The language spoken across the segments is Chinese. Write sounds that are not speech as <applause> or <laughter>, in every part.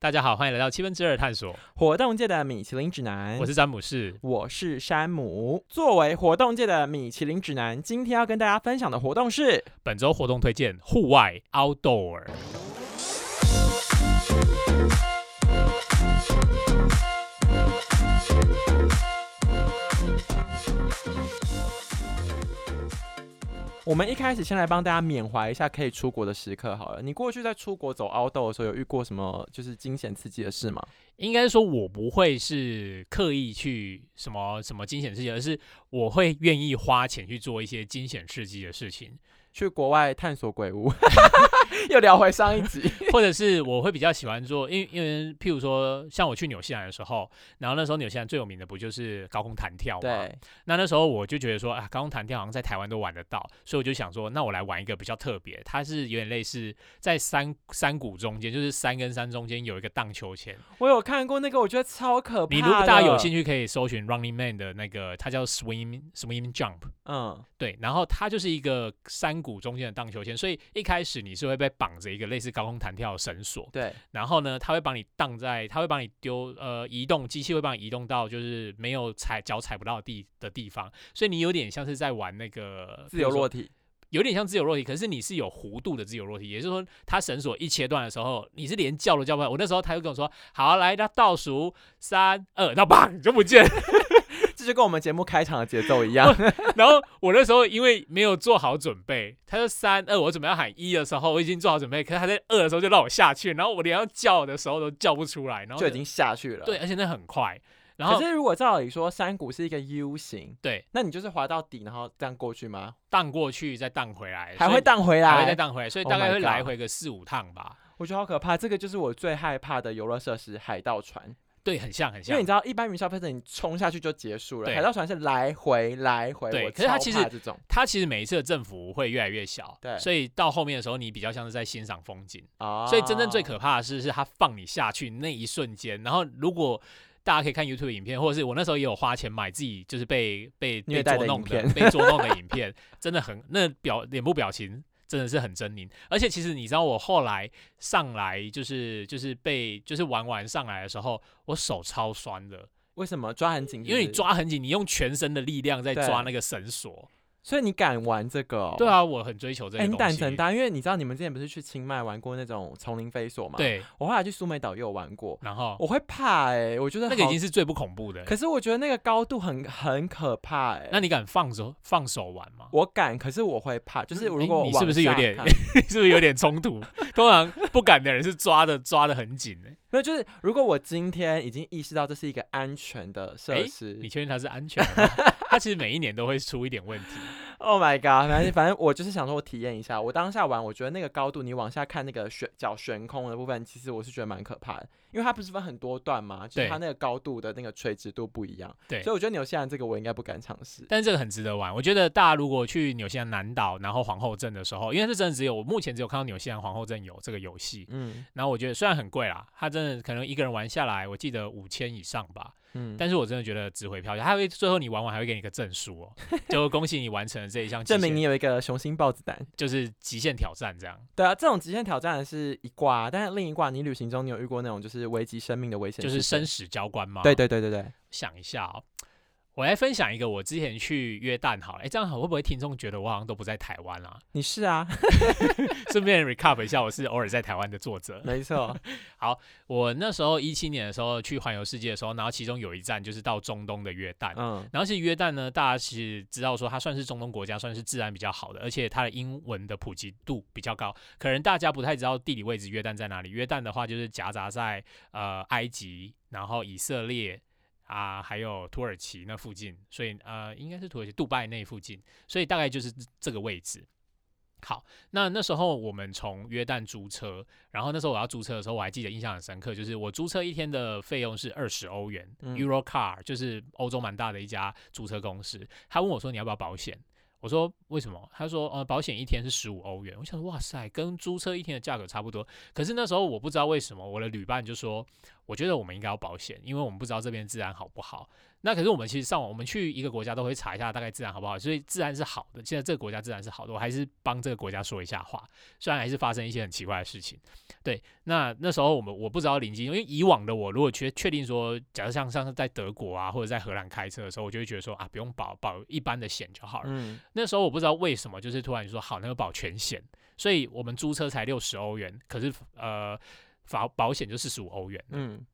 大家好，欢迎来到七分之二探索，活动界的米其林指南。我是詹姆士。我是山姆。作为活动界的米其林指南，今天要跟大家分享的活动是本周活动推荐：户外 （Outdoor）。我们一开始先来帮大家缅怀一下可以出国的时刻好了。你过去在出国走 outdoor 的时候，有遇过什么就是惊险刺激的事吗？应该说，我不会是刻意去什么什么惊险刺激，而是我会愿意花钱去做一些惊险刺激的事情。去国外探索鬼屋，<laughs> <laughs> 又聊回上一集，<laughs> 或者是我会比较喜欢做，因为因为譬如说，像我去纽西兰的时候，然后那时候纽西兰最有名的不就是高空弹跳嘛？对。那那时候我就觉得说，啊，高空弹跳好像在台湾都玩得到，所以我就想说，那我来玩一个比较特别，它是有点类似在山山谷中间，就是山跟山中间有一个荡秋千。我有看过那个，我觉得超可怕。你如果大家有兴趣，可以搜寻 Running Man 的那个，它叫 Swim Swim Jump。嗯，对。然后它就是一个山。谷中间的荡秋千，所以一开始你是会被绑着一个类似高空弹跳的绳索，对，然后呢，它会把你荡在，它会把你丢，呃，移动机器会帮你移动到就是没有踩脚踩不到地的地方，所以你有点像是在玩那个自由落体，有点像自由落体，可是你是有弧度的自由落体，也就是说，它绳索一切断的时候，你是连叫都叫不来。我那时候他就跟我说，好，来，那倒数三二，那棒就不见。这就跟我们节目开场的节奏一样。<laughs> 然后我那时候因为没有做好准备，他说三二，我准备要喊一的时候，我已经做好准备，可是他在二的时候就让我下去，然后我连要叫的时候都叫不出来，然后就已经下去了。对，而且那很快。然后可是如果照理说山谷是一个 U 型，对，那你就是滑到底，然后这样过去吗？荡过去再荡回来，还会荡回来，还会再荡回来，所以大概会来回个四五趟吧。我觉得好可怕，这个就是我最害怕的游乐设施——海盗船。对，很像很像，因为你知道，一般云消费者你冲下去就结束了，海盗船是来回来回。对，可是它其实它其实每一次的振幅会越来越小，对，所以到后面的时候你比较像是在欣赏风景啊。所以真正最可怕的是，是它放你下去那一瞬间。然后如果大家可以看 YouTube 影片，或者是我那时候也有花钱买自己就是被被被捉弄的被捉弄的影片，<laughs> 真的很那表脸部表情。真的是很狰狞，而且其实你知道，我后来上来就是就是被就是玩完上来的时候，我手超酸的。为什么抓很紧？因为你抓很紧，你用全身的力量在抓那个绳索。所以你敢玩这个？对啊，我很追求这个。你胆很大，因为你知道你们之前不是去清迈玩过那种丛林飞索吗？对，我后来去苏梅岛也有玩过，然后我会怕哎，我觉得那个已经是最不恐怖的。可是我觉得那个高度很很可怕哎。那你敢放手放手玩吗？我敢，可是我会怕，就是如果你是不是有点，<laughs> 是不是有点冲突？通常不敢的人是抓的抓的很紧哎。没有，就是如果我今天已经意识到这是一个安全的设施，你确定它是安全的？它其实每一年都会出一点问题。Oh my god！反正反正我就是想说，我体验一下。我当下玩，我觉得那个高度，你往下看那个悬脚悬空的部分，其实我是觉得蛮可怕的。因为它不是分很多段嘛，就是它那个高度的那个垂直度不一样。对，所以我觉得纽西兰这个我应该不敢尝试。但是这个很值得玩。我觉得大家如果去纽西兰南岛，然后皇后镇的时候，因为这真的只有我目前只有看到纽西兰皇后镇有这个游戏。嗯。然后我觉得虽然很贵啦，它真的可能一个人玩下来，我记得五千以上吧。嗯，但是我真的觉得值回票价，还会最后你玩完还会给你个证书哦，<laughs> 就恭喜你完成了这一项，证明你有一个雄心豹子胆，就是极限挑战这样。对啊，这种极限挑战是一卦，但是另一卦你旅行中你有遇过那种就是危及生命的危险，就是生死交关吗？对对对对对，想一下哦。我来分享一个我之前去约旦好了，哎，这样好会不会听众觉得我好像都不在台湾啊？你是啊，<laughs> 顺便 recap 一下，我是偶尔在台湾的作者。没错，<laughs> 好，我那时候一七年的时候去环游世界的时候，然后其中有一站就是到中东的约旦，嗯，然后是约旦呢，大家其实知道说它算是中东国家，算是治安比较好的，而且它的英文的普及度比较高。可能大家不太知道地理位置，约旦在哪里？约旦的话就是夹杂在呃埃及，然后以色列。啊，还有土耳其那附近，所以呃，应该是土耳其杜拜那附近，所以大概就是这个位置。好，那那时候我们从约旦租车，然后那时候我要租车的时候，我还记得印象很深刻，就是我租车一天的费用是二十欧元，Euro Car 就是欧洲蛮大的一家租车公司。他问我说你要不要保险？我说为什么？他说呃，保险一天是十五欧元。我想说哇塞，跟租车一天的价格差不多。可是那时候我不知道为什么，我的旅伴就说。我觉得我们应该要保险，因为我们不知道这边治安好不好。那可是我们其实上网，我们去一个国家都会查一下大概治安好不好，所以治安是好的。现在这个国家治安是好的，我还是帮这个国家说一下话。虽然还是发生一些很奇怪的事情，对。那那时候我们我不知道临近，因为以往的我如果确确定说，假如像上次在德国啊或者在荷兰开车的时候，我就会觉得说啊，不用保保一般的险就好了。嗯。那时候我不知道为什么，就是突然说好，那个保全险，所以我们租车才六十欧元，可是呃，保保险就四十五欧元。嗯。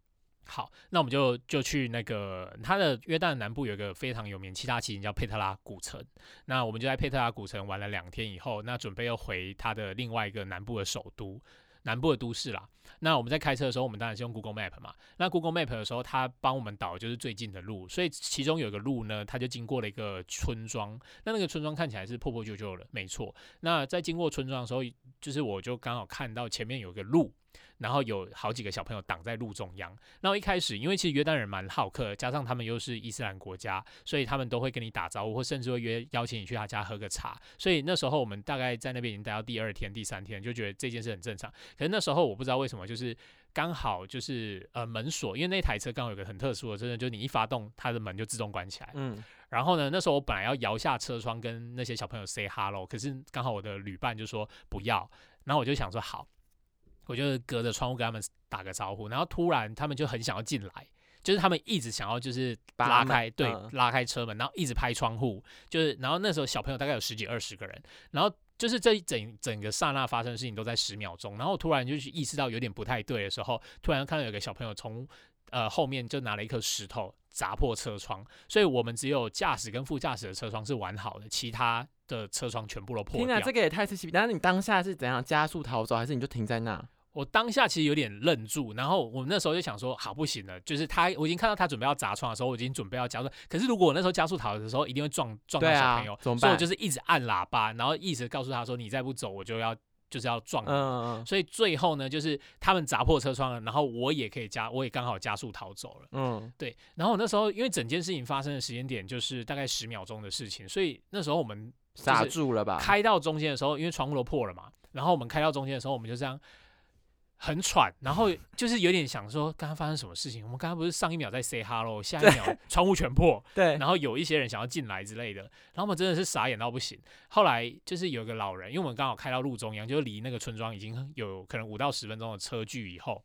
好，那我们就就去那个它的约旦南部有一个非常有名其他骑行叫佩特拉古城。那我们就在佩特拉古城玩了两天以后，那准备要回它的另外一个南部的首都，南部的都市啦。那我们在开车的时候，我们当然是用 Google Map 嘛。那 Google Map 的时候，它帮我们导就是最近的路，所以其中有个路呢，它就经过了一个村庄。那那个村庄看起来是破破旧旧的，没错。那在经过村庄的时候，就是我就刚好看到前面有个路。然后有好几个小朋友挡在路中央。然后一开始，因为其实约旦人蛮好客，加上他们又是伊斯兰国家，所以他们都会跟你打招呼，或甚至会约邀请你去他家喝个茶。所以那时候我们大概在那边已经待到第二天、第三天，就觉得这件事很正常。可是那时候我不知道为什么，就是刚好就是呃门锁，因为那台车刚好有个很特殊的，真的就是你一发动，它的门就自动关起来。嗯。然后呢，那时候我本来要摇下车窗跟那些小朋友 say hello，可是刚好我的旅伴就说不要。然后我就想说好。我就隔着窗户跟他们打个招呼，然后突然他们就很想要进来，就是他们一直想要就是拉开对拉开车门，然后一直拍窗户，就是然后那时候小朋友大概有十几二十个人，然后就是这一整整个刹那发生的事情都在十秒钟，然后突然就意识到有点不太对的时候，突然看到有个小朋友从呃后面就拿了一颗石头砸破车窗，所以我们只有驾驶跟副驾驶的车窗是完好的，其他的车窗全部都破掉。天哪，这个也太刺激！但是你当下是怎样加速逃走，还是你就停在那？我当下其实有点愣住，然后我那时候就想说，好不行了，就是他，我已经看到他准备要砸窗的时候，我已经准备要加速。可是如果我那时候加速逃的时候，一定会撞撞到小朋友，所以我就是一直按喇叭，然后一直告诉他说，你再不走，我就要就是要撞。嗯嗯。所以最后呢，就是他们砸破车窗了，然后我也可以加，我也刚好加速逃走了。嗯，对。然后那时候因为整件事情发生的时间点就是大概十秒钟的事情，所以那时候我们刹住了吧？开到中间的时候，因为窗户都破了嘛，然后我们开到中间的时候，我们就这样。很喘，然后就是有点想说，刚刚发生什么事情？我们刚刚不是上一秒在 say hello，<laughs> 下一秒窗户全破，对，然后有一些人想要进来之类的，然后我们真的是傻眼到不行。后来就是有一个老人，因为我们刚好开到路中央，就离那个村庄已经有可能五到十分钟的车距以后，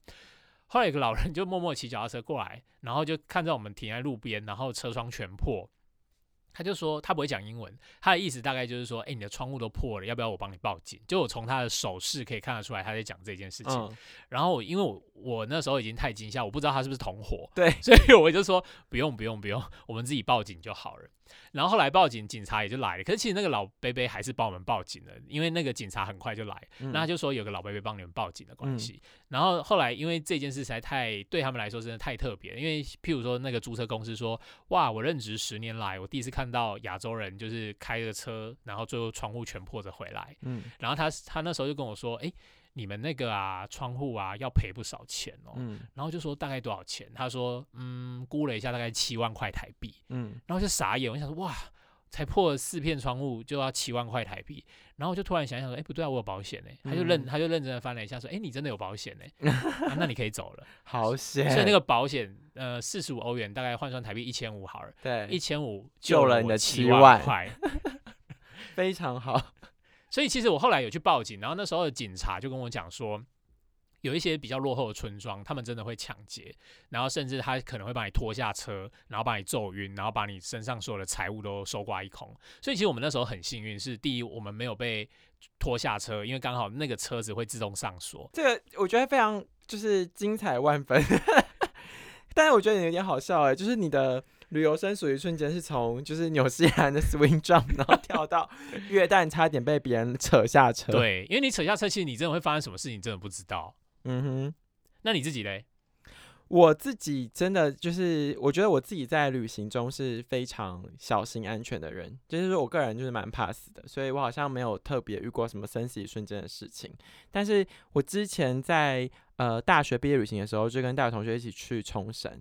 后来有个老人就默默骑脚踏车过来，然后就看到我们停在路边，然后车窗全破。他就说他不会讲英文，他的意思大概就是说，哎，你的窗户都破了，要不要我帮你报警？就我从他的手势可以看得出来，他在讲这件事情。然后因为我我那时候已经太惊吓，我不知道他是不是同伙，对，所以我就说不用不用不用，我们自己报警就好了。然后后来报警，警察也就来了。可是其实那个老贝贝还是帮我们报警了，因为那个警察很快就来。那他就说有个老贝贝帮你们报警的关系。然后后来因为这件事实在太对他们来说真的太特别，因为譬如说那个租车公司说，哇，我任职十年来，我第一次看到亚洲人就是开着车，然后最后窗户全破着回来。嗯，然后他他那时候就跟我说，哎。你们那个啊，窗户啊，要赔不少钱哦。嗯，然后就说大概多少钱？他说，嗯，估了一下，大概七万块台币。嗯，然后就傻眼，我想说，哇，才破了四片窗户就要七万块台币。然后我就突然想想说，哎，不对啊，我有保险呢。他就认，他就认真的翻了一下，说，哎，你真的有保险呢？<laughs> 那你可以走了。好险！所以那个保险，呃，四十五欧元，大概换算台币一千五好了。对，一千五救了你的七万块，<laughs> 非常好。所以其实我后来有去报警，然后那时候的警察就跟我讲说，有一些比较落后的村庄，他们真的会抢劫，然后甚至他可能会把你拖下车，然后把你揍晕，然后把你身上所有的财物都收刮一空。所以其实我们那时候很幸运，是第一我们没有被拖下车，因为刚好那个车子会自动上锁。这个我觉得非常就是精彩万分，<laughs> 但是我觉得有点好笑哎，就是你的。旅游生属于瞬间是从就是纽西兰的 swing jump，然后跳到约旦，差点被别人扯下车。对，因为你扯下车，其实你真的会发生什么事情，真的不知道。嗯哼，那你自己嘞？我自己真的就是，我觉得我自己在旅行中是非常小心安全的人，就是说我个人就是蛮怕死的，所以我好像没有特别遇过什么生死一瞬间的事情。但是我之前在呃大学毕业旅行的时候，就跟大学同学一起去冲绳，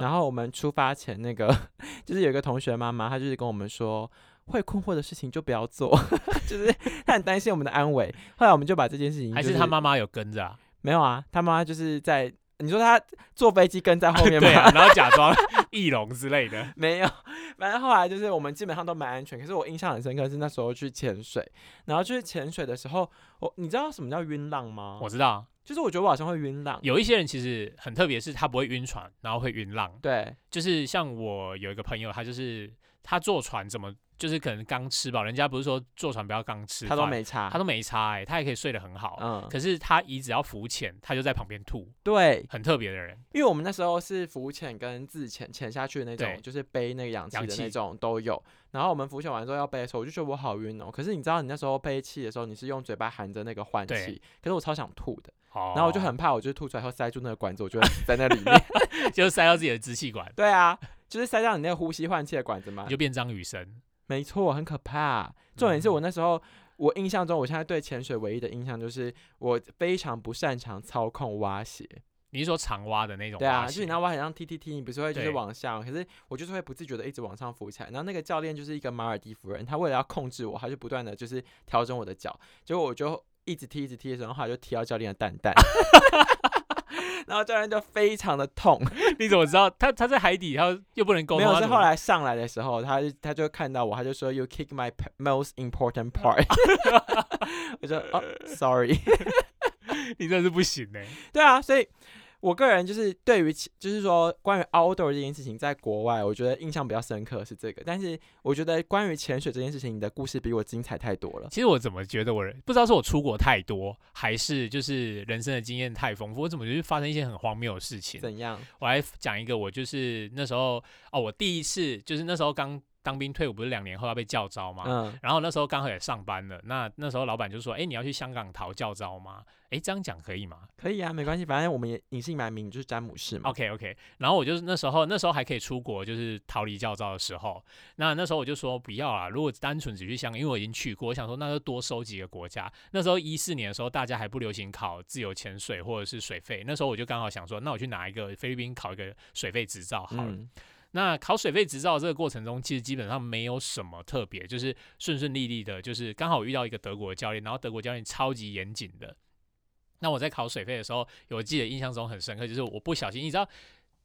然后我们出发前那个 <laughs> 就是有一个同学妈妈，她就是跟我们说，会困惑的事情就不要做，<laughs> 就是她很担心我们的安危。后来我们就把这件事情，还是他妈妈有跟着啊？没有啊，他妈妈就是在。你说他坐飞机跟在后面 <laughs> 吗？对啊，然后假装 <laughs> 翼龙之类的。没有，反正后来就是我们基本上都蛮安全。可是我印象很深刻是那时候去潜水，然后去潜水的时候，我你知道什么叫晕浪吗？我知道，就是我觉得我好像会晕浪。有一些人其实很特别，是他不会晕船，然后会晕浪。对，就是像我有一个朋友，他就是他坐船怎么？就是可能刚吃饱，人家不是说坐船不要刚吃，他都没差，他都没差哎，他也可以睡得很好。嗯，可是他一只要浮潜，他就在旁边吐。对，很特别的人。因为我们那时候是浮潜跟自潜，潜下去的那种，就是背那个氧气的那种都有。然后我们浮潜完之后要背的时候，我就觉得我好晕哦。可是你知道，你那时候背气的时候，你是用嘴巴含着那个换气，可是我超想吐的。然后我就很怕，我就吐出来后塞住那个管子，我就在那里面，<laughs> 就塞到自己的支气管。对啊，就是塞到你那个呼吸换气的管子嘛，你就变张雨生。没错，很可怕。重点是我那时候，我印象中，我现在对潜水唯一的印象就是我非常不擅长操控蛙鞋。你是说长蛙的那种？对啊，就是你那蛙很像踢踢踢，你不是会就是往下，可是我就是会不自觉的一直往上浮起来。然后那个教练就是一个马尔蒂夫人，他为了要控制我，他就不断的就是调整我的脚，结果我就一直踢一直踢的时候，后来就踢到教练的蛋蛋。<laughs> 然后教练就非常的痛，<laughs> 你怎么知道他他在海底，他又不能沟通？没有，是后来上来的时候，他他就看到我，他就说 You kick my most important part。<laughs> <laughs> 我说哦，sorry，你真的是不行的。对啊，所以。我个人就是对于就是说关于 outdoor 这件事情，在国外我觉得印象比较深刻是这个，但是我觉得关于潜水这件事情，你的故事比我精彩太多了。其实我怎么觉得我不知道是我出国太多，还是就是人生的经验太丰富，我怎么觉得发生一些很荒谬的事情？怎样？我来讲一个，我就是那时候哦，我第一次就是那时候刚。当兵退伍不是两年后要被叫招吗？嗯，然后那时候刚好也上班了，那那时候老板就说：“哎，你要去香港逃教招吗？”哎，这样讲可以吗？可以啊，没关系，反正我们也隐姓埋名，就是詹姆士嘛。OK OK，然后我就是那时候那时候还可以出国，就是逃离教招的时候，那那时候我就说不要啊，如果单纯只去香港，因为我已经去过，我想说那就多收几个国家。那时候一四年的时候，大家还不流行考自由潜水或者是水费，那时候我就刚好想说，那我去拿一个菲律宾考一个水费执照好了。那考水费执照这个过程中，其实基本上没有什么特别，就是顺顺利利的，就是刚好遇到一个德国的教练，然后德国教练超级严谨的。那我在考水费的时候，我记得印象中很深刻，就是我不小心，你知道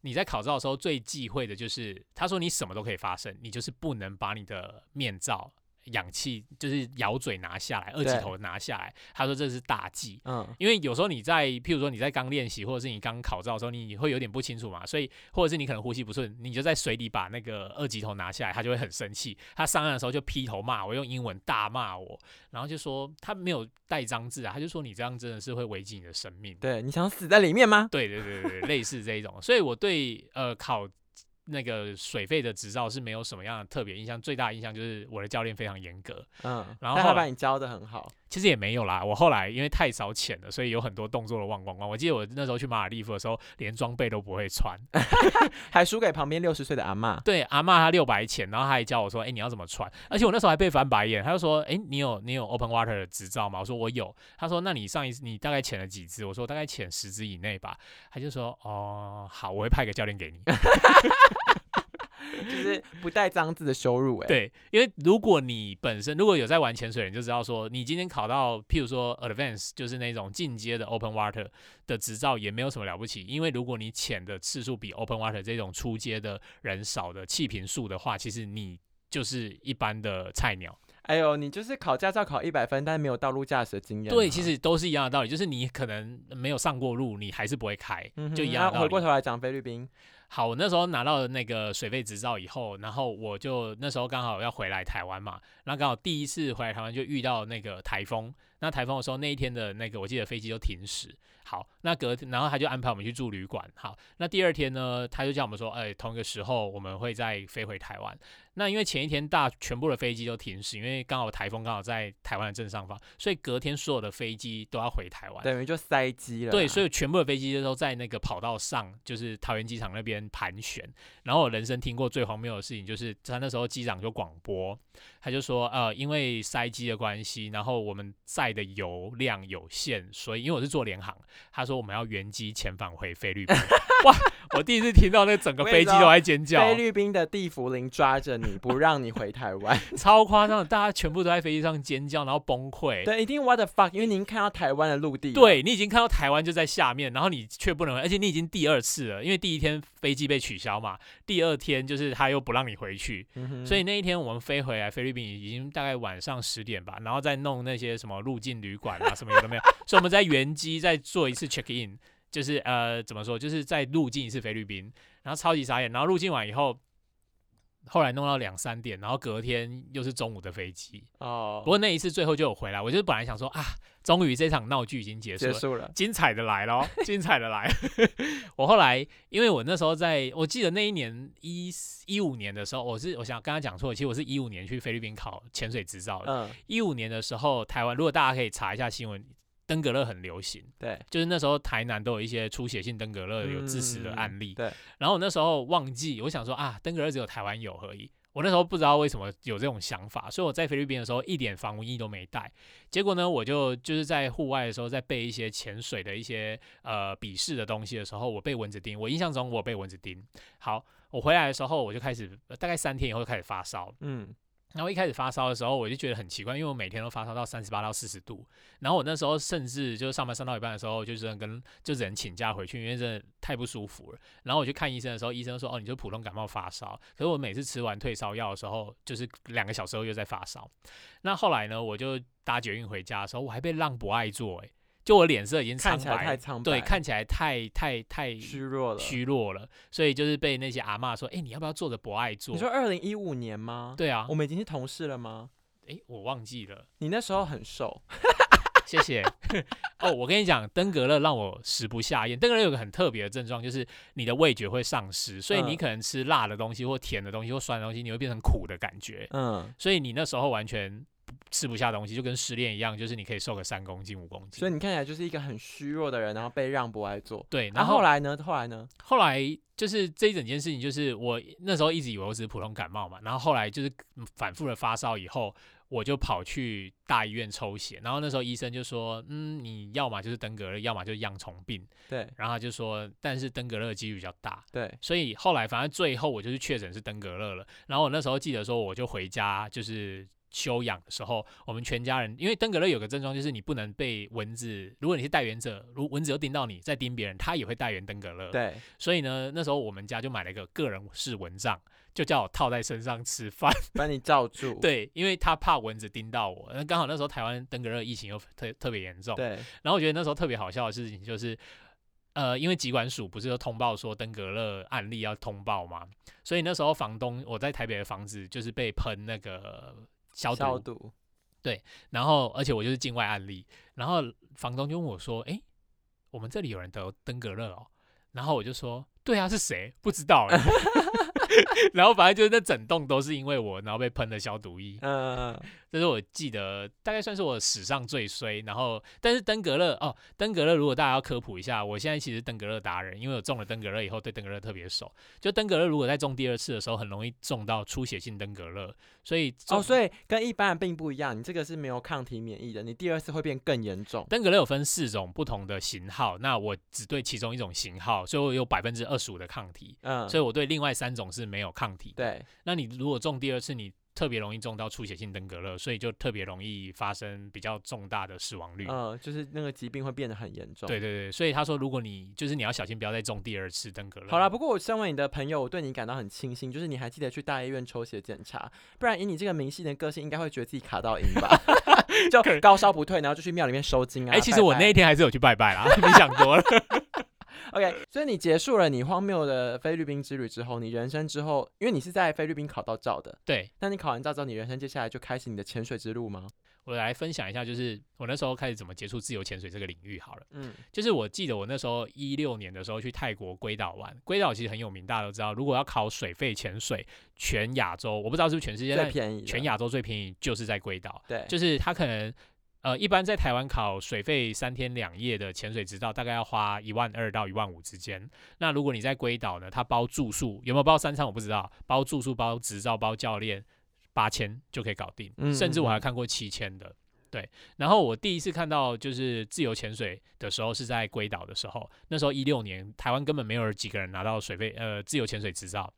你在考照的时候最忌讳的就是他说你什么都可以发生，你就是不能把你的面罩。氧气就是咬嘴拿下来，二级头拿下来。他说这是大忌，嗯，因为有时候你在，譬如说你在刚练习，或者是你刚考照的时候，你会有点不清楚嘛，所以或者是你可能呼吸不顺，你就在水里把那个二级头拿下来，他就会很生气。他上岸的时候就劈头骂我，用英文大骂我，然后就说他没有带脏字啊，他就说你这样真的是会危及你的生命。对，你想死在里面吗？对对对对，类似这一种。所以我对呃考。那个水费的执照是没有什么样的特别印象，最大印象就是我的教练非常严格，嗯，然后他把你教的很好。其实也没有啦，我后来因为太少潜了，所以有很多动作都忘光光。我记得我那时候去马尔利夫的时候，连装备都不会穿，<laughs> 还输给旁边六十岁的阿妈。对，阿妈她六百潜，然后她还教我说：“哎，你要怎么穿？”而且我那时候还被翻白眼，他就说：“哎，你有你有 open water 的执照吗？”我说：“我有。”他说：“那你上一次你大概潜了几只？”我说：“大概潜十只以内吧。”他就说：“哦，好，我会派个教练给你。” <laughs> <laughs> 就是不带脏字的羞辱哎，对，因为如果你本身如果有在玩潜水，你就知道说，你今天考到譬如说 advance，就是那种进阶的 open water 的执照，也没有什么了不起。因为如果你潜的次数比 open water 这种出阶的人少的气瓶数的话，其实你就是一般的菜鸟。哎呦，你就是考驾照考一百分，但是没有道路驾驶的经验。对，其实都是一样的道理，就是你可能没有上过路，你还是不会开，就一样。回过头来讲菲律宾。好，我那时候拿到那个水费执照以后，然后我就那时候刚好要回来台湾嘛，然后刚好第一次回来台湾就遇到那个台风。那台风的时候，那一天的那个我记得飞机就停驶。好，那隔然后他就安排我们去住旅馆。好，那第二天呢，他就叫我们说，哎，同一个时候我们会再飞回台湾。那因为前一天大全部的飞机都停驶，因为刚好台风刚好在台湾的正上方，所以隔天所有的飞机都要回台湾，等于就塞机了。对，所以全部的飞机都在那个跑道上，就是桃园机场那边边盘旋。然后我人生听过最荒谬的事情，就是他那时候机长就广播，他就说，呃，因为塞机的关系，然后我们载的油量有限，所以因为我是做联航，他说我们要原机遣返回菲律宾。<laughs> 哇！我第一次听到那整个飞机都在尖叫。菲律宾的地福林抓着你不让你回台湾，<laughs> 超夸张的，大家全部都在飞机上尖叫，然后崩溃。对，一定 what the fuck，因为您看到台湾的陆地。对你已经看到台湾就在下面，然后你却不能，而且你已经第二次了，因为第一天飞机被取消嘛，第二天就是他又不让你回去，所以那一天我们飞回来菲律宾已经大概晚上十点吧，然后再弄那些什么入境旅馆啊什么有的没有，<laughs> 所以我们在原机再做一次 check in。就是呃，怎么说？就是在入境一次菲律宾，然后超级傻眼，然后入境完以后，后来弄到两三点，然后隔天又是中午的飞机哦。不过那一次最后就有回来，我就是本来想说啊，终于这场闹剧已经结束了，结束了，精彩的来了，精彩的来。<laughs> 我后来因为我那时候在，我记得那一年一一五年的时候，我是我想刚刚讲错，其实我是一五年去菲律宾考潜水执照的。嗯，一五年的时候，台湾如果大家可以查一下新闻。登革热很流行，对，就是那时候台南都有一些出血性登革热有致死的案例，对。然后我那时候忘记，我想说啊，登革热只有台湾有而已。我那时候不知道为什么有这种想法，所以我在菲律宾的时候一点防蚊液都没带。结果呢，我就就是在户外的时候，在背一些潜水的一些呃笔试的东西的时候，我被蚊子叮。我印象中我被蚊子叮。好，我回来的时候我就开始大概三天以后就开始发烧，嗯。然后一开始发烧的时候，我就觉得很奇怪，因为我每天都发烧到三十八到四十度。然后我那时候甚至就是上班上到一半的时候，就是跟就只能请假回去，因为真的太不舒服了。然后我去看医生的时候，医生说：“哦，你就普通感冒发烧。”可是我每次吃完退烧药的时候，就是两个小时后又在发烧。那后来呢，我就搭捷运回家的时候，我还被让不爱做哎。就我脸色已经苍白，对，看起来太太太虚弱了，虚弱了，所以就是被那些阿妈说：“哎，你要不要坐着不爱坐？”你说二零一五年吗？对啊，我们已经是同事了吗？哎，我忘记了。你那时候很瘦，<laughs> 谢谢。<laughs> 哦，我跟你讲，登革热让我食不下咽。登革热有个很特别的症状，就是你的味觉会丧失，所以你可能吃辣的东西或甜的东西或酸的东西，你会变成苦的感觉。嗯，所以你那时候完全。吃不下东西，就跟失恋一样，就是你可以瘦个三公斤、五公斤。所以你看起来就是一个很虚弱的人，然后被让不爱做。对，然后后来呢？后来呢？后来就是这一整件事情，就是我那时候一直以为我只是普通感冒嘛，然后后来就是反复的发烧以后，我就跑去大医院抽血，然后那时候医生就说：“嗯，你要么就是登革热，要么就是恙虫病。”对，然后他就说：“但是登革热的几率比较大。”对，所以后来反正最后我就是确诊是登革热了。然后我那时候记得说，我就回家就是。休养的时候，我们全家人因为登革热有个症状，就是你不能被蚊子，如果你是带源者，如蚊子又叮到你，再叮别人，他也会带源登革热。对，所以呢，那时候我们家就买了一个个人式蚊帐，就叫我套在身上吃饭，把你罩住。<laughs> 对，因为他怕蚊子叮到我。那刚好那时候台湾登革热疫情又特特别严重。对，然后我觉得那时候特别好笑的事情就是，呃，因为疾管署不是有通报说登革热案例要通报吗？所以那时候房东我在台北的房子就是被喷那个。消毒，对，然后而且我就是境外案例，然后房东就问我说：“哎，我们这里有人得登革热哦。”然后我就说：“对啊，是谁？不知道。<laughs> <laughs> ”然后反正就是那整栋都是因为我，然后被喷了消毒液。嗯，这是我记得大概算是我史上最衰。然后，但是登革热哦，登革热如果大家要科普一下，我现在其实登革热达人，因为我中了登革热以后对登革热特别熟。就登革热如果在中第二次的时候，很容易中到出血性登革热。所以哦，所以跟一般的病不一样，你这个是没有抗体免疫的，你第二次会变更严重。登革热有分四种不同的型号，那我只对其中一种型号，所以我有百分之二十五的抗体。嗯，所以我对另外三种是没有抗体。对，那你如果中第二次，你。特别容易中到出血性登革热，所以就特别容易发生比较重大的死亡率。嗯，就是那个疾病会变得很严重。对对对，所以他说，如果你就是你要小心，不要再中第二次登革热。好了，不过我身为你的朋友，我对你感到很庆幸，就是你还记得去大医院抽血检查，不然以你这个明星的个性，应该会觉得自己卡到阴吧？<laughs> 就高烧不退，然后就去庙里面收金啊。哎，其实我那一天还是有去拜拜啦，<laughs> 你想多了。OK，所以你结束了你荒谬的菲律宾之旅之后，你人生之后，因为你是在菲律宾考到照的，对，那你考完照之后，你人生接下来就开始你的潜水之路吗？我来分享一下，就是我那时候开始怎么接触自由潜水这个领域好了。嗯，就是我记得我那时候一六年的时候去泰国龟岛玩，龟岛其实很有名，大家都知道。如果要考水肺潜水，全亚洲我不知道是不是全世界最便宜，全亚洲最便宜就是在龟岛。对，就是它可能。呃，一般在台湾考水费三天两夜的潜水执照，大概要花一万二到一万五之间。那如果你在龟岛呢，它包住宿，有没有包三餐我不知道，包住宿、包执照、包教练，八千就可以搞定。甚至我还看过七千的。对，然后我第一次看到就是自由潜水的时候是在龟岛的时候，那时候一六年，台湾根本没有几个人拿到水费呃自由潜水执照。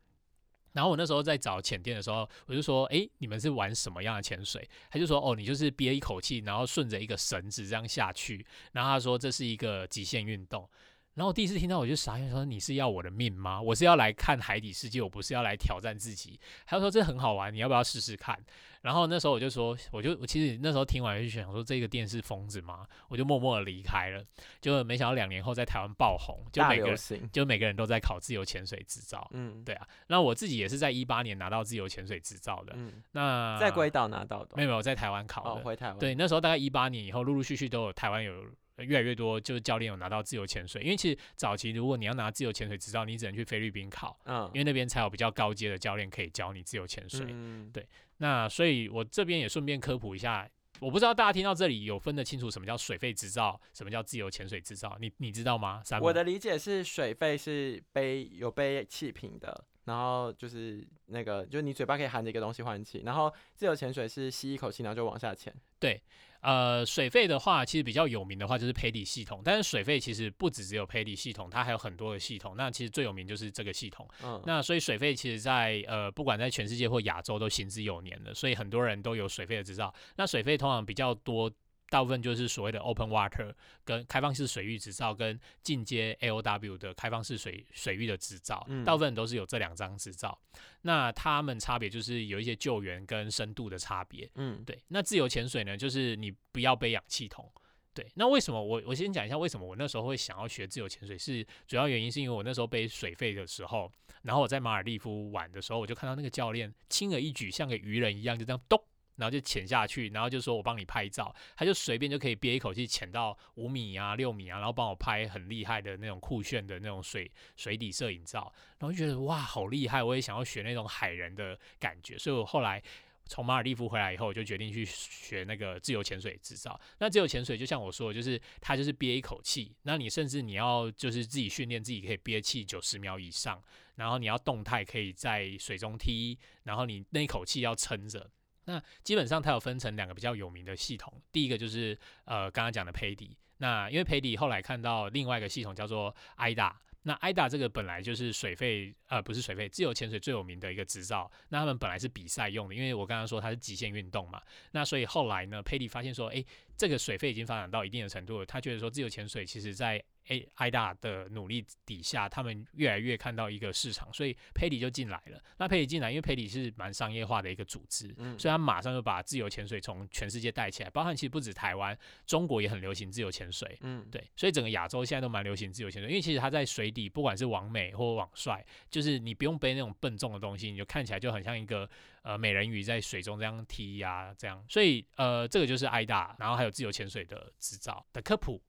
然后我那时候在找潜店的时候，我就说：“哎，你们是玩什么样的潜水？”他就说：“哦，你就是憋一口气，然后顺着一个绳子这样下去。”然后他说：“这是一个极限运动。”然后我第一次听到，我就傻眼，说：“你是要我的命吗？我是要来看海底世界，我不是要来挑战自己。”他说：“这很好玩，你要不要试试看？”然后那时候我就说，我就我其实那时候听完就想说，这个店是疯子吗？我就默默的离开了。就没想到两年后在台湾爆红，就每个就每个人都在考自由潜水执照。嗯，对啊。那我自己也是在一八年拿到自由潜水执照的。嗯，那在龟岛拿到的？没有没有，在台湾考的。回台湾。对，那时候大概一八年以后，陆陆续续都有台湾有越来越多就是教练有拿到自由潜水。因为其实早期如果你要拿自由潜水执照，你只能去菲律宾考。嗯，因为那边才有比较高阶的教练可以教你自由潜水。嗯，对。那所以，我这边也顺便科普一下，我不知道大家听到这里有分得清楚什么叫水费执照，什么叫自由潜水执照，你你知道吗？我的理解是，水费是背有背气瓶的，然后就是那个，就是你嘴巴可以含着一个东西换气，然后自由潜水是吸一口气，然后就往下潜。对。呃，水费的话，其实比较有名的话就是培底系统，但是水费其实不只只有培底系统，它还有很多的系统。那其实最有名就是这个系统。嗯，那所以水费其实，在呃，不管在全世界或亚洲都行之有年了，所以很多人都有水费的执照。那水费通常比较多。大部分就是所谓的 open water 跟开放式水域执照，跟进阶 A O W 的开放式水水域的执照，大部分都是有这两张执照。那他们差别就是有一些救援跟深度的差别。嗯，对。那自由潜水呢，就是你不要背氧气筒。对。那为什么我我先讲一下为什么我那时候会想要学自由潜水？是主要原因是因为我那时候背水费的时候，然后我在马尔利夫玩的时候，我就看到那个教练轻而易举，像个鱼人一样，就这样咚。然后就潜下去，然后就说我帮你拍照，他就随便就可以憋一口气潜到五米啊、六米啊，然后帮我拍很厉害的那种酷炫的那种水水底摄影照，然后就觉得哇好厉害，我也想要学那种海人的感觉，所以我后来从马尔蒂夫回来以后，我就决定去学那个自由潜水执照。那自由潜水就像我说，就是它就是憋一口气，那你甚至你要就是自己训练自己可以憋气九十秒以上，然后你要动态可以在水中踢，然后你那一口气要撑着。那基本上它有分成两个比较有名的系统，第一个就是呃刚刚讲的佩迪，那因为佩迪后来看到另外一个系统叫做 IDA，那 IDA 这个本来就是水费呃不是水费，自由潜水最有名的一个执照，那他们本来是比赛用的，因为我刚刚说它是极限运动嘛，那所以后来呢佩迪发现说，哎这个水费已经发展到一定的程度了，他觉得说自由潜水其实在 A I 大的努力底下，他们越来越看到一个市场，所以佩里就进来了。那佩里进来，因为佩里是蛮商业化的一个组织，所以他马上就把自由潜水从全世界带起来，包含其实不止台湾，中国也很流行自由潜水。嗯，对，所以整个亚洲现在都蛮流行自由潜水，因为其实它在水底，不管是网美或网帅，就是你不用背那种笨重的东西，你就看起来就很像一个呃美人鱼在水中这样踢呀这样。所以呃，这个就是 I 大，然后还有自由潜水的执照的科普。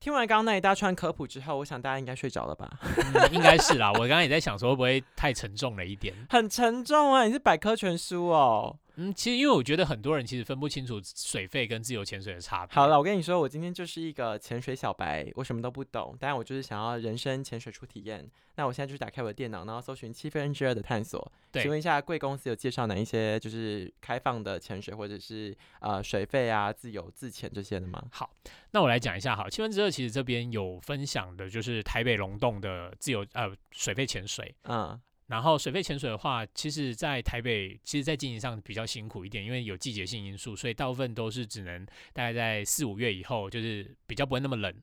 听完刚刚那一大串科普之后，我想大家应该睡着了吧？<laughs> 应该是啦。我刚刚也在想说，会不会太沉重了一点？很沉重啊！你是百科全书哦。嗯，其实因为我觉得很多人其实分不清楚水费跟自由潜水的差别。好了，我跟你说，我今天就是一个潜水小白，我什么都不懂，但我就是想要人生潜水初体验。那我现在就是打开我的电脑，然后搜寻七分之二的探索。请问一下，贵公司有介绍哪一些就是开放的潜水或者是呃水费啊、自由自潜这些的吗？好，那我来讲一下。好，七分之二其实这边有分享的就是台北龙洞的自由呃水费潜水。嗯。然后水费潜水的话，其实，在台北，其实，在经营上比较辛苦一点，因为有季节性因素，所以大部分都是只能大概在四五月以后，就是比较不会那么冷。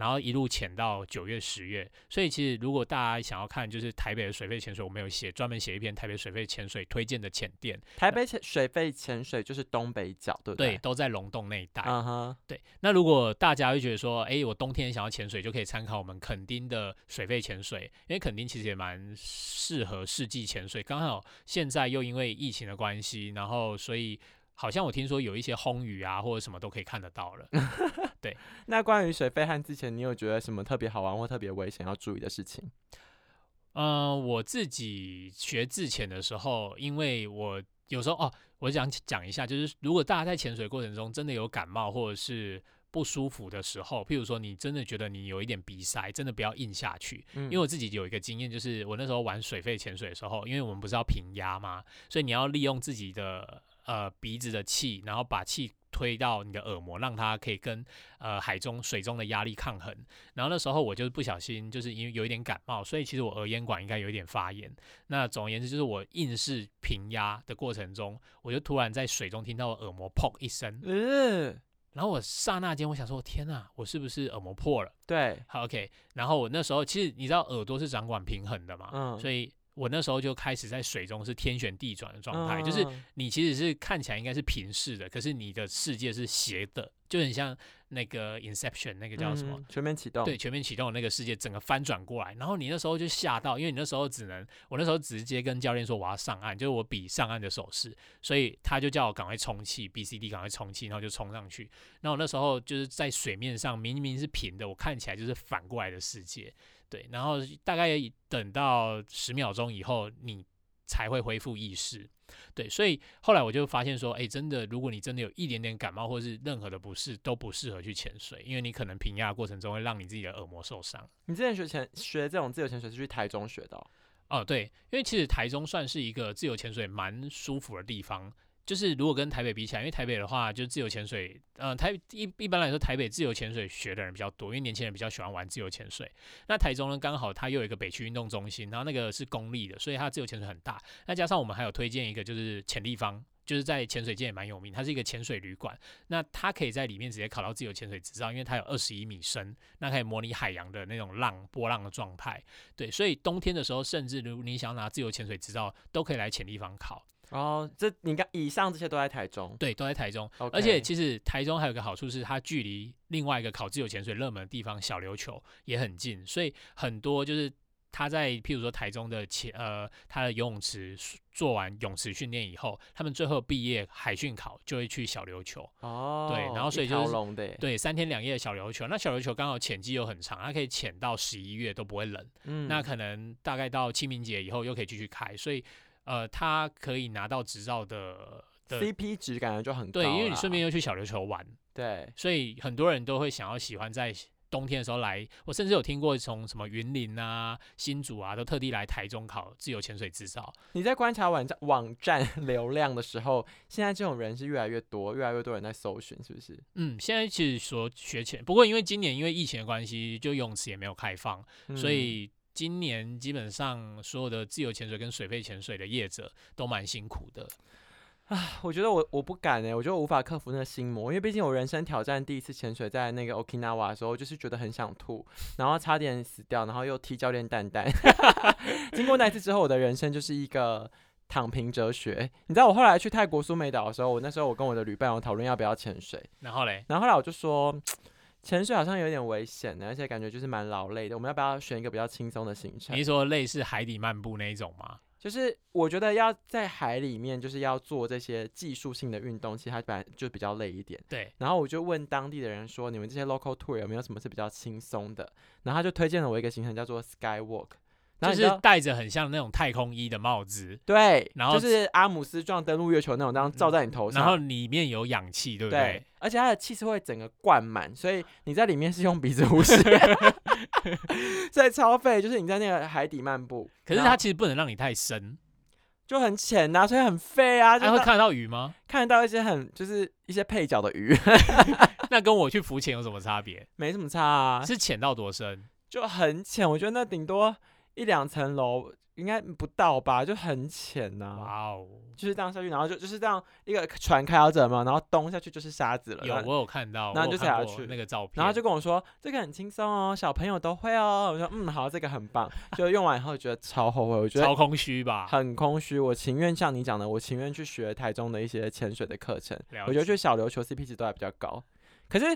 然后一路潜到九月、十月，所以其实如果大家想要看，就是台北的水肺潜水，我们有写专门写一篇台北水肺潜水推荐的潜店。台北潜水肺潜水就是东北角，对不对？对，都在龙洞那一带。嗯哼。对，那如果大家会觉得说，哎，我冬天想要潜水，就可以参考我们垦丁的水肺潜水，因为垦丁其实也蛮适合世纪潜水，刚好现在又因为疫情的关系，然后所以。好像我听说有一些轰雨啊，或者什么都可以看得到了。<laughs> 对，那关于水肺和之前，你有觉得什么特别好玩或特别危险要注意的事情？嗯，我自己学自潜的时候，因为我有时候哦，我想讲一下，就是如果大家在潜水过程中真的有感冒或者是不舒服的时候，譬如说你真的觉得你有一点鼻塞，真的不要硬下去。因为我自己有一个经验，就是我那时候玩水肺潜水的时候，因为我们不是要平压嘛，所以你要利用自己的呃鼻子的气，然后把气。推到你的耳膜，让它可以跟呃海中水中的压力抗衡。然后那时候我就是不小心，就是因为有一点感冒，所以其实我耳咽管应该有一点发炎。那总而言之，就是我硬是平压的过程中，我就突然在水中听到耳膜砰一声，嗯，然后我刹那间我想说，天哪，我是不是耳膜破了？对，好 OK。然后我那时候其实你知道耳朵是掌管平衡的嘛，嗯，所以。我那时候就开始在水中是天旋地转的状态，就是你其实是看起来应该是平视的，可是你的世界是斜的，就很像那个 Inception 那个叫什么全面启动，对，全面启动的那个世界整个翻转过来，然后你那时候就吓到，因为你那时候只能，我那时候直接跟教练说我要上岸，就是我比上岸的手势，所以他就叫我赶快充气，B C D 赶快充气，然后就冲上去。那我那时候就是在水面上明明是平的，我看起来就是反过来的世界。对，然后大概等到十秒钟以后，你才会恢复意识。对，所以后来我就发现说，哎，真的，如果你真的有一点点感冒或是任何的不适，都不适合去潜水，因为你可能平压过程中会让你自己的耳膜受伤。你之前学潜学这种自由潜水是去台中学的？哦，对，因为其实台中算是一个自由潜水蛮舒服的地方。就是如果跟台北比起来，因为台北的话，就自由潜水，嗯，台一一般来说，台北自由潜水学的人比较多，因为年轻人比较喜欢玩自由潜水。那台中呢，刚好它又有一个北区运动中心，然后那个是公立的，所以它自由潜水很大。那加上我们还有推荐一个，就是潜立方，就是在潜水界也蛮有名，它是一个潜水旅馆。那它可以在里面直接考到自由潜水执照，因为它有二十一米深，那可以模拟海洋的那种浪波浪的状态。对，所以冬天的时候，甚至如你想拿自由潜水执照，都可以来潜立方考。哦，这你看，以上这些都在台中，对，都在台中。而且其实台中还有个好处是，它距离另外一个考自由潜水热门的地方小琉球也很近，所以很多就是他在譬如说台中的潜呃，他的游泳池做完泳池训练以后，他们最后毕业海训考就会去小琉球。哦，对，然后所以就是对三天两夜的小琉球。那小琉球刚好潜季又很长，它可以潜到十一月都不会冷。嗯，那可能大概到清明节以后又可以继续开，所以。呃，他可以拿到执照的的 CP 值感觉就很高，对，因为你顺便又去小琉球玩，对，所以很多人都会想要喜欢在冬天的时候来。我甚至有听过从什么云林啊、新竹啊，都特地来台中考自由潜水执照。你在观察网站网站 <laughs> 流量的时候，现在这种人是越来越多，越来越多人在搜寻，是不是？嗯，现在其实说学潜，不过因为今年因为疫情的关系，就泳池也没有开放，所以。今年基本上所有的自由潜水跟水肺潜水的业者都蛮辛苦的，啊，<sighs> 我觉得我我不敢哎，我觉得我无法克服那个心魔，因为毕竟我人生挑战第一次潜水，在那个 Okinawa 的时候，就是觉得很想吐，然后差点死掉，然后又踢教练蛋蛋。<laughs> 经过那一次之后，我的人生就是一个躺平哲学。你知道我后来去泰国苏梅岛的时候，我那时候我跟我的旅伴有讨论要不要潜水，然后嘞，然后后来我就说。潜水好像有点危险的，而且感觉就是蛮劳累的。我们要不要选一个比较轻松的行程？你说类似海底漫步那一种吗？就是我觉得要在海里面，就是要做这些技术性的运动，其实它本来就比较累一点。对。然后我就问当地的人说：“你们这些 local tour 有没有什么是比较轻松的？”然后他就推荐了我一个行程，叫做 Skywalk。就是戴着很像那种太空衣的帽子，对，然后就是阿姆斯壮登陆月球那种，那样罩在你头上，然后里面有氧气，对不对？而且它的气是会整个灌满，所以你在里面是用鼻子呼吸，<laughs> 在超费，就是你在那个海底漫步，可是它其实不能让你太深，就很浅呐，所以很费啊。还会看得到鱼吗？<laughs> 看得到一些很就是一些配角的鱼，<laughs> 那跟我去浮潜有什么差别？没什么差啊，是浅到多深？就很浅，我觉得那顶多。一两层楼应该不到吧，就很浅呐。哇哦，就是这样下去，然后就就是这样一个船开到这嘛，然后咚下去就是沙子了。有，我有看到，然后就踩下去那个照片，然后就跟我说这个很轻松哦，小朋友都会哦。我说嗯好，这个很棒。就用完以后觉得超后悔，我觉得超空虚吧，很空虚。我情愿像你讲的，我情愿去学台中的一些潜水的课程。我觉得去小琉球 CP 值都还比较高，可是。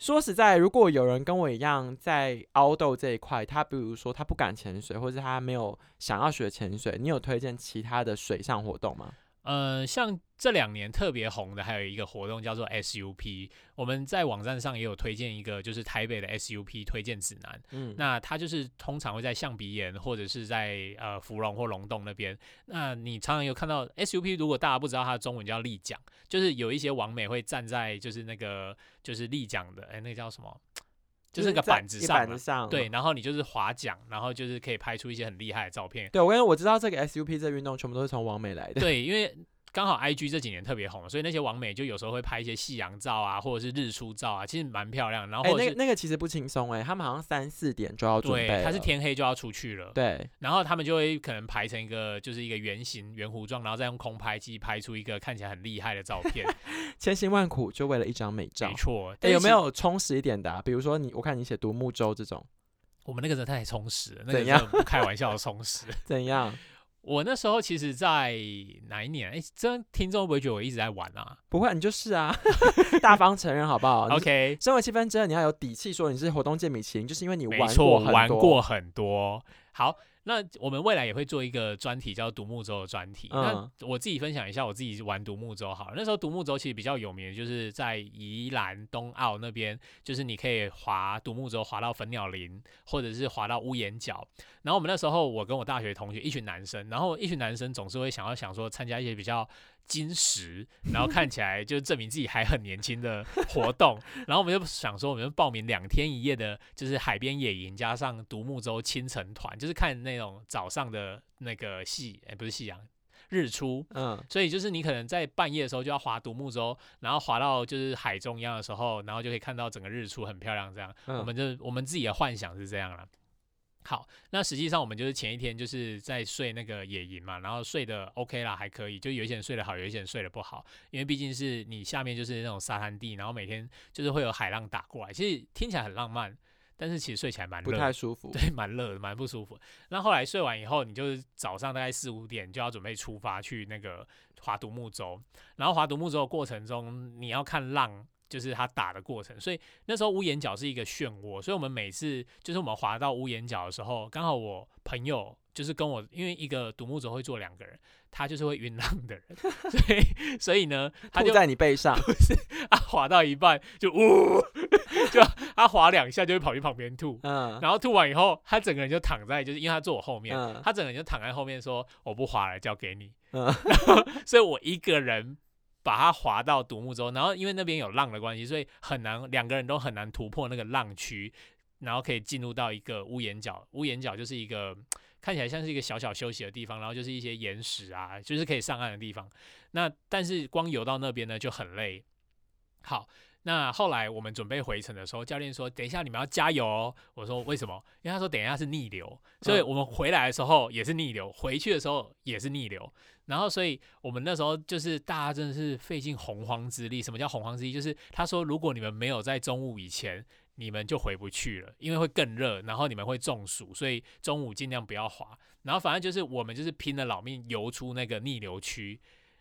说实在，如果有人跟我一样在凹豆这一块，他比如说他不敢潜水，或者他没有想要学潜水，你有推荐其他的水上活动吗？呃，像这两年特别红的，还有一个活动叫做 SUP，我们在网站上也有推荐一个，就是台北的 SUP 推荐指南。嗯，那它就是通常会在象鼻岩或者是在呃芙蓉或龙洞那边。那你常常有看到 SUP，如果大家不知道它的中文叫立桨，就是有一些网美会站在就是那个就是立桨的，哎，那个叫什么？就是个板子上，对，然后你就是划桨，然后就是可以拍出一些很厉害的照片。对，我跟你我知道这个 SUP 这运动全部都是从王美来的。对，因为。刚好 I G 这几年特别红，所以那些网美就有时候会拍一些夕阳照啊，或者是日出照啊，其实蛮漂亮。然后那个那个其实不轻松哎，他们好像三四点就要准备，他是天黑就要出去了。对，然后他们就会可能排成一个就是一个圆形圆弧状，然后再用空拍机拍出一个看起来很厉害的照片，<laughs> 千辛万苦就为了一张美照。没错，有没有充实一点的？比如说你，我看你写独木舟这种，我们那个人太充实了，那个不开玩笑的充实。<laughs> 怎样？我那时候其实，在哪一年？哎，真听众会不会觉得我一直在玩啊？<laughs> 不会，你就是啊，<laughs> 大方承认好不好？OK，身为七分之二，你要有底气说你是活动界米其林，就是因为你玩过玩过很多。好。那我们未来也会做一个专题，叫独木舟的专题。那我自己分享一下，我自己玩独木舟好了。那时候独木舟其实比较有名，就是在宜兰东澳那边，就是你可以划独木舟划到粉鸟林，或者是划到屋檐角。然后我们那时候，我跟我大学同学一群男生，然后一群男生总是会想要想说参加一些比较。金石，然后看起来就是证明自己还很年轻的活动，然后我们就想说，我们就报名两天一夜的，就是海边野营加上独木舟清晨团，就是看那种早上的那个夕，哎，不是夕阳，日出，嗯，所以就是你可能在半夜的时候就要划独木舟，然后划到就是海中央的时候，然后就可以看到整个日出很漂亮，这样，我们就我们自己的幻想是这样了。好，那实际上我们就是前一天就是在睡那个野营嘛，然后睡得 OK 啦，还可以，就有一些人睡得好，有一些人睡得不好，因为毕竟是你下面就是那种沙滩地，然后每天就是会有海浪打过来，其实听起来很浪漫，但是其实睡起来蛮不太舒服，对，蛮热的，蛮不舒服。那后来睡完以后，你就是早上大概四五点就要准备出发去那个划独木舟，然后划独木舟的过程中，你要看浪。就是他打的过程，所以那时候屋檐角是一个漩涡，所以我们每次就是我们滑到屋檐角的时候，刚好我朋友就是跟我，因为一个独木舟会坐两个人，他就是会晕浪的人，<laughs> 所以所以呢，他就在你背上，不是他滑到一半就呜，<laughs> 就他滑两下就会跑去旁边吐，嗯，然后吐完以后，他整个人就躺在，就是因为他坐我后面，他整个人就躺在后面说我不滑了，交给你，嗯，然后所以我一个人。把它划到独木舟，然后因为那边有浪的关系，所以很难两个人都很难突破那个浪区，然后可以进入到一个屋檐角。屋檐角就是一个 <tsk> 看起来像是一个小小休息的地方，然后就是一些岩石啊，就是可以上岸的地方。那但是光游到那边呢就很累。好，那后来我们准备回程的时候，教练说：“等一下你们要加油哦。”我说：“为什么？”因为他说：“等一下是逆流，所以我们回来的时候也是逆流，回去的时候也是逆流。”然后，所以我们那时候就是大家真的是费尽洪荒之力。什么叫洪荒之力？就是他说，如果你们没有在中午以前，你们就回不去了，因为会更热，然后你们会中暑，所以中午尽量不要滑。然后反正就是我们就是拼了老命游出那个逆流区，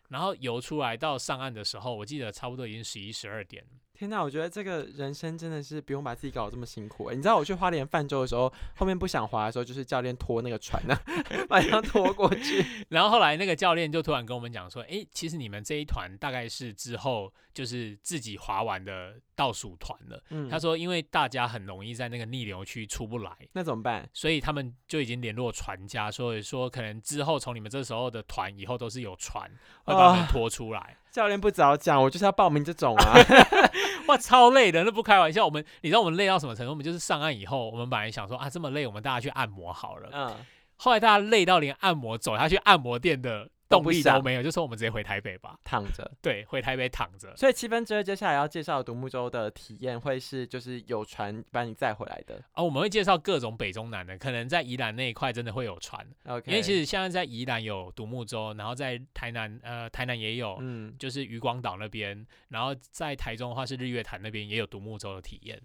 然后游出来到上岸的时候，我记得差不多已经十一十二点。天呐，我觉得这个人生真的是不用把自己搞得这么辛苦。你知道我去花莲泛舟的时候，后面不想划的时候，就是教练拖那个船呢，<laughs> 把它拖过去。<laughs> 然后后来那个教练就突然跟我们讲说：“哎，其实你们这一团大概是之后就是自己划完的倒数团了。”他说：“因为大家很容易在那个逆流区出不来，那怎么办？所以他们就已经联络船家，所以说可能之后从你们这时候的团以后都是有船会把你们拖出来。”教练不早讲，我就是要报名这种啊！<laughs> 哇，超累的，那不开玩笑。我们，你知道我们累到什么程度？我们就是上岸以后，我们本来想说啊，这么累，我们大家去按摩好了。嗯。后来大家累到连按摩走下去按摩店的。动力都没有，就说我们直接回台北吧，躺着。<laughs> 对，回台北躺着。所以七分之二接下来要介绍独木舟的体验，会是就是有船把你载回来的。哦，我们会介绍各种北中南的，可能在宜兰那一块真的会有船。OK，因为其实现在在宜兰有独木舟，然后在台南呃台南也有，嗯，就是渔光岛那边，然后在台中的话是日月潭那边也有独木舟的体验。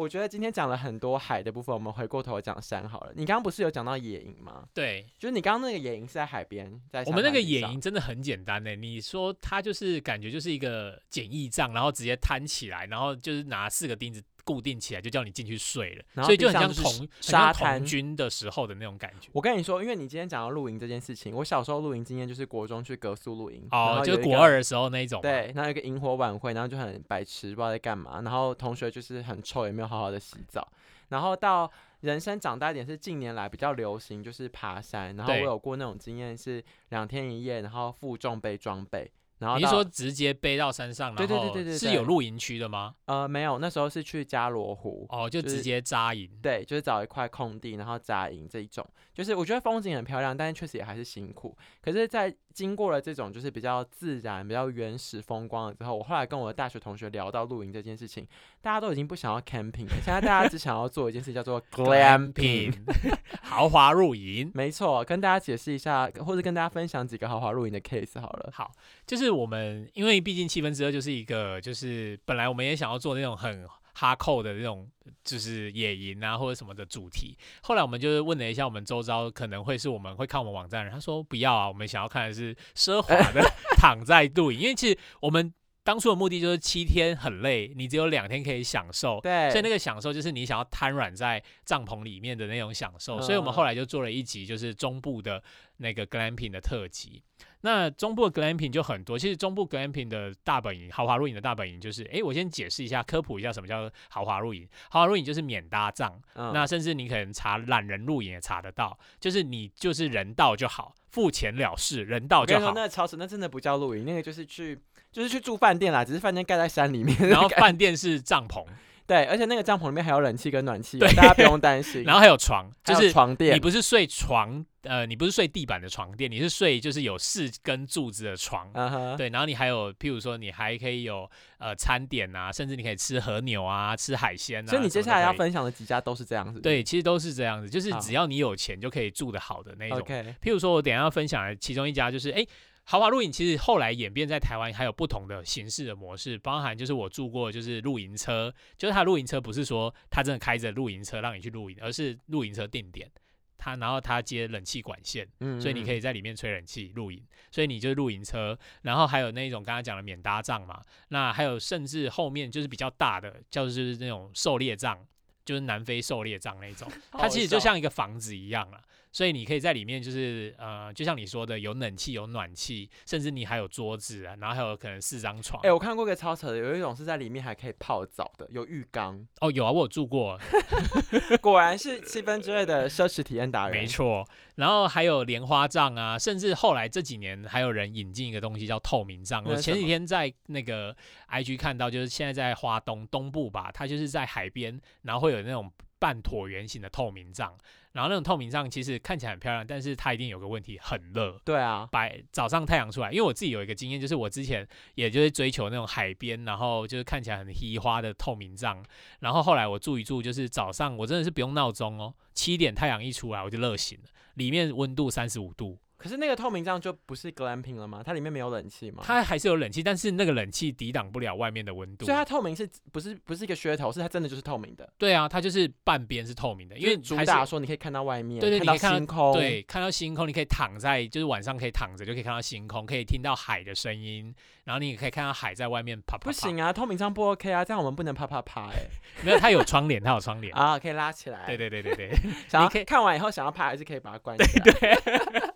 我觉得今天讲了很多海的部分，我们回过头讲山好了。你刚刚不是有讲到野营吗？对，就是你刚刚那个野营是在海边，在我们那个野营真的很简单呢。你说它就是感觉就是一个简易帐，然后直接摊起来，然后就是拿四个钉子。固定起来，就叫你进去睡了，所以就很像同沙滩军的时候的那种感觉。我跟你说，因为你今天讲到露营这件事情，我小时候露营经验就是国中去格宿露营，哦，就是国二的时候那一种。对，然后一个萤火晚会，然后就很白痴，不知道在干嘛，然后同学就是很臭，也没有好好的洗澡。然后到人生长大一点，是近年来比较流行，就是爬山。然后我有过那种经验，是两天一夜，然后负重背装备。然后你说直接背到山上，对对对对对，是有露营区的吗？呃，没有，那时候是去加罗湖，哦，就直接扎营。对，就是找一块空地，然后扎营这一种。就是我觉得风景很漂亮，但是确实也还是辛苦。可是，在经过了这种就是比较自然、比较原始风光了之后，我后来跟我的大学同学聊到露营这件事情，大家都已经不想要 camping 了，现在大家只想要做一件事，叫做 <laughs> glamping，<laughs> 豪华露营。没错，跟大家解释一下，或者跟大家分享几个豪华露营的 case 好了。好，就是我们因为毕竟七分之二就是一个，就是本来我们也想要做那种很。哈扣的这种就是野营啊或者什么的主题，后来我们就是问了一下我们周遭可能会是我们会看我们网站的人，他说不要啊，我们想要看的是奢华的 <laughs> 躺在露营，因为其实我们当初的目的就是七天很累，你只有两天可以享受，对，所以那个享受就是你想要瘫软在帐篷里面的那种享受，所以我们后来就做了一集就是中部的那个 glamping 的特辑。那中部 glamping 就很多，其实中部 glamping 的大本营，豪华露营的大本营就是，哎，我先解释一下，科普一下什么叫豪华露营。豪华露营就是免搭帐，那甚至你可能查懒人露营也查得到，就是你就是人到就好，付钱了事，人到就好。那个超市那真的不叫露营，那个就是去就是去住饭店啦，只是饭店盖在山里面，然后饭店是帐篷。对，而且那个帐篷里面还有冷气跟暖气，大家不用担心。<laughs> 然后还有床，就是床垫。你不是睡床，呃，你不是睡地板的床垫，你是睡就是有四根柱子的床。对，然后你还有，譬如说你还可以有呃餐点啊，甚至你可以吃和牛啊，吃海鲜啊。所以你接下来要分享的几家都是这样子。对，其实都是这样子，就是只要你有钱就可以住的好的那种。譬如说我等下要分享的其中一家就是哎。豪华露营其实后来演变在台湾还有不同的形式的模式，包含就是我住过就是露营车，就是他露营车不是说他真的开着露营车让你去露营，而是露营车定点，他然后他接冷气管线，嗯，所以你可以在里面吹冷气露营，所以你就是露营车，然后还有那种刚刚讲的免搭帐嘛，那还有甚至后面就是比较大的就是那种狩猎帐，就是南非狩猎帐那种，<laughs> 它其实就像一个房子一样了。所以你可以在里面，就是呃，就像你说的，有冷气、有暖气，甚至你还有桌子啊，然后还有可能四张床。哎，我看过个超扯的，有一种是在里面还可以泡澡的，有浴缸。哦，有啊，我有住过。<laughs> 果然是七分之二的奢侈体验达人。没错。然后还有莲花帐啊，甚至后来这几年还有人引进一个东西叫透明帐。我前几天在那个 IG 看到，就是现在在花东东部吧，它就是在海边，然后会有那种半椭圆形的透明帐。然后那种透明帐其实看起来很漂亮，但是它一定有个问题，很热。对啊，白早上太阳出来，因为我自己有一个经验，就是我之前也就是追求那种海边，然后就是看起来很稀花的透明帐，然后后来我住一住，就是早上我真的是不用闹钟哦，七点太阳一出来我就热醒了，里面温度三十五度。可是那个透明帐就不是 glamping 了吗？它里面没有冷气吗？它还是有冷气，但是那个冷气抵挡不了外面的温度。所以它透明是不是不是一个噱头？是它真的就是透明的？对啊，它就是半边是透明的，因为主打说你可以看到外面，对对，看到星空，对，看到星空，你可以躺在，就是晚上可以躺着就可以看到星空，可以听到海的声音，然后你也可以看到海在外面啪啪。不行啊，透明帐不 OK 啊，这样我们不能啪啪啪哎。<laughs> 没有，它有窗帘，它有窗帘啊，可以拉起来。对对对对对，<laughs> 想要看完以后想要拍还是可以把它关起来。对对。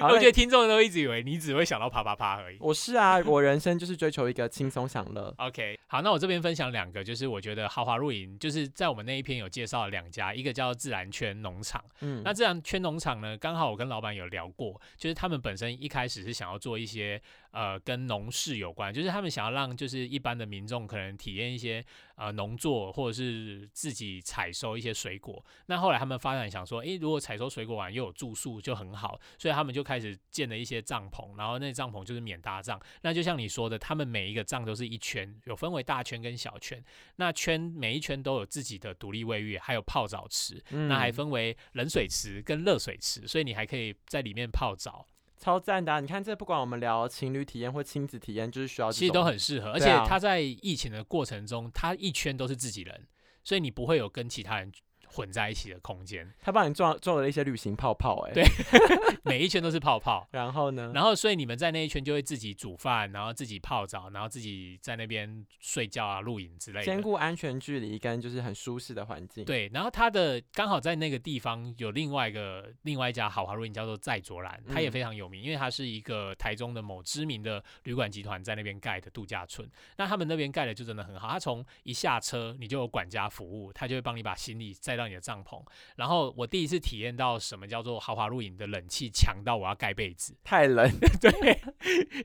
我觉得听众都一直以为你只会想到啪啪啪而已。我是啊，我人生就是追求一个轻松享乐。OK，好，那我这边分享两个，就是我觉得豪华露营，就是在我们那一篇有介绍了两家，一个叫自然圈农场。嗯，那自然圈农场呢，刚好我跟老板有聊过，就是他们本身一开始是想要做一些。呃，跟农事有关，就是他们想要让就是一般的民众可能体验一些呃农作，或者是自己采收一些水果。那后来他们发展想说，诶，如果采收水果完又有住宿就很好，所以他们就开始建了一些帐篷，然后那帐篷就是免搭帐。那就像你说的，他们每一个帐都是一圈，有分为大圈跟小圈。那圈每一圈都有自己的独立卫浴，还有泡澡池。那还分为冷水池跟热水池，所以你还可以在里面泡澡。超赞的！啊你看，这不管我们聊情侣体验或亲子体验，就是需要其实都很适合。而且他在疫情的过程中，他一圈都是自己人，所以你不会有跟其他人混在一起的空间。他帮你做做了一些旅行泡泡，哎，对，<laughs> 每一圈都是泡泡。<laughs> 然后呢？然后所以你们在那一圈就会自己煮饭，然后自己泡澡，然后自己在那边睡觉啊、露营之类的，兼顾安全距离跟就是很舒适的环境。对，然后他的刚好在那个地方有另外一个另外一家豪华露营叫做在卓兰，它也非常有名，因为它是一个台中的某知名的旅馆集团在那边盖的度假村。那他们那边盖的就真的很好，他从一下车你就有管家服务，他就会帮你把行李载到你的帐篷。然后我第一次体验到什么叫做豪华露营的冷气强到我要盖被子，太冷。<laughs> 对，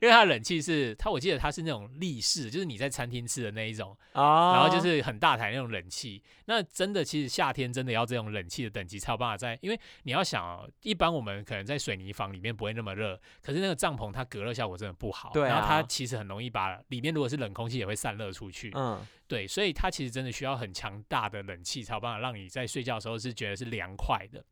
因为它冷气是它，我记得它是那种立式，就是你在餐厅吃的那一种然后就是很大台那种冷气。那真的其实夏天真的要这种冷气的等级才有办法在，因为你要想哦，一般我们可能在水泥房里面不会那么热，可是那个帐篷它隔热效果真的不好，对，然后它其实很容易把里面如果是冷空气也会散热出去，嗯。对，所以它其实真的需要很强大的冷气，才有办法让你在睡觉的时候是觉得是凉快的。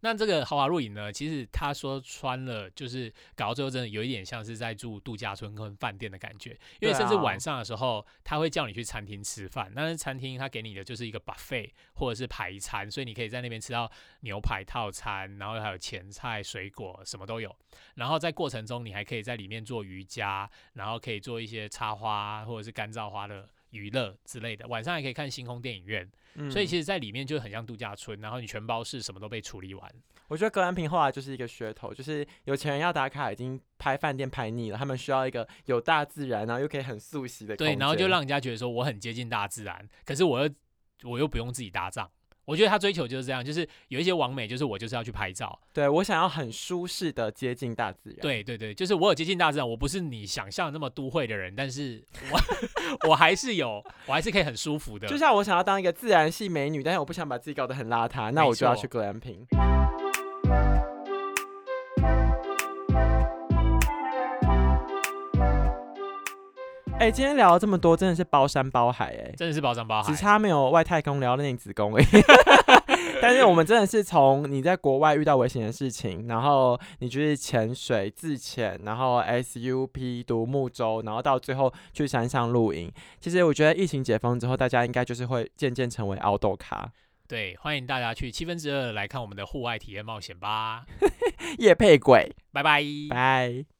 那这个豪华露营呢，其实他说穿了，就是搞到最后真的有一点像是在住度假村跟饭店的感觉，因为甚至晚上的时候他会叫你去餐厅吃饭，但是餐厅他给你的就是一个 buffet 或者是排餐，所以你可以在那边吃到牛排套餐，然后还有前菜、水果什么都有，然后在过程中你还可以在里面做瑜伽，然后可以做一些插花或者是干燥花的。娱乐之类的，晚上还可以看星空电影院，所以其实，在里面就很像度假村，然后你全包式什么都被处理完。我觉得格兰平后来就是一个噱头，就是有钱人要打卡，已经拍饭店拍腻了，他们需要一个有大自然，然后又可以很素席的。对，然后就让人家觉得说我很接近大自然，可是我又我又不用自己搭帐。我觉得他追求就是这样，就是有一些完美，就是我就是要去拍照。对我想要很舒适的接近大自然。对对对，就是我有接近大自然，我不是你想象那么都会的人，但是我 <laughs> 我还是有，我还是可以很舒服的。就像我想要当一个自然系美女，但是我不想把自己搞得很邋遢，那我就要去 glamping。哎，今天聊了这么多，真的是包山包海哎，真的是包山包海，只差没有外太空聊内子宫哎。<laughs> 但是我们真的是从你在国外遇到危险的事情，然后你就是潜水自潜，然后 SUP 独木舟，然后到最后去山上露营。其实我觉得疫情解封之后，大家应该就是会渐渐成为奥豆卡。对，欢迎大家去七分之二来看我们的户外体验冒险吧。<laughs> 夜配鬼，拜拜拜。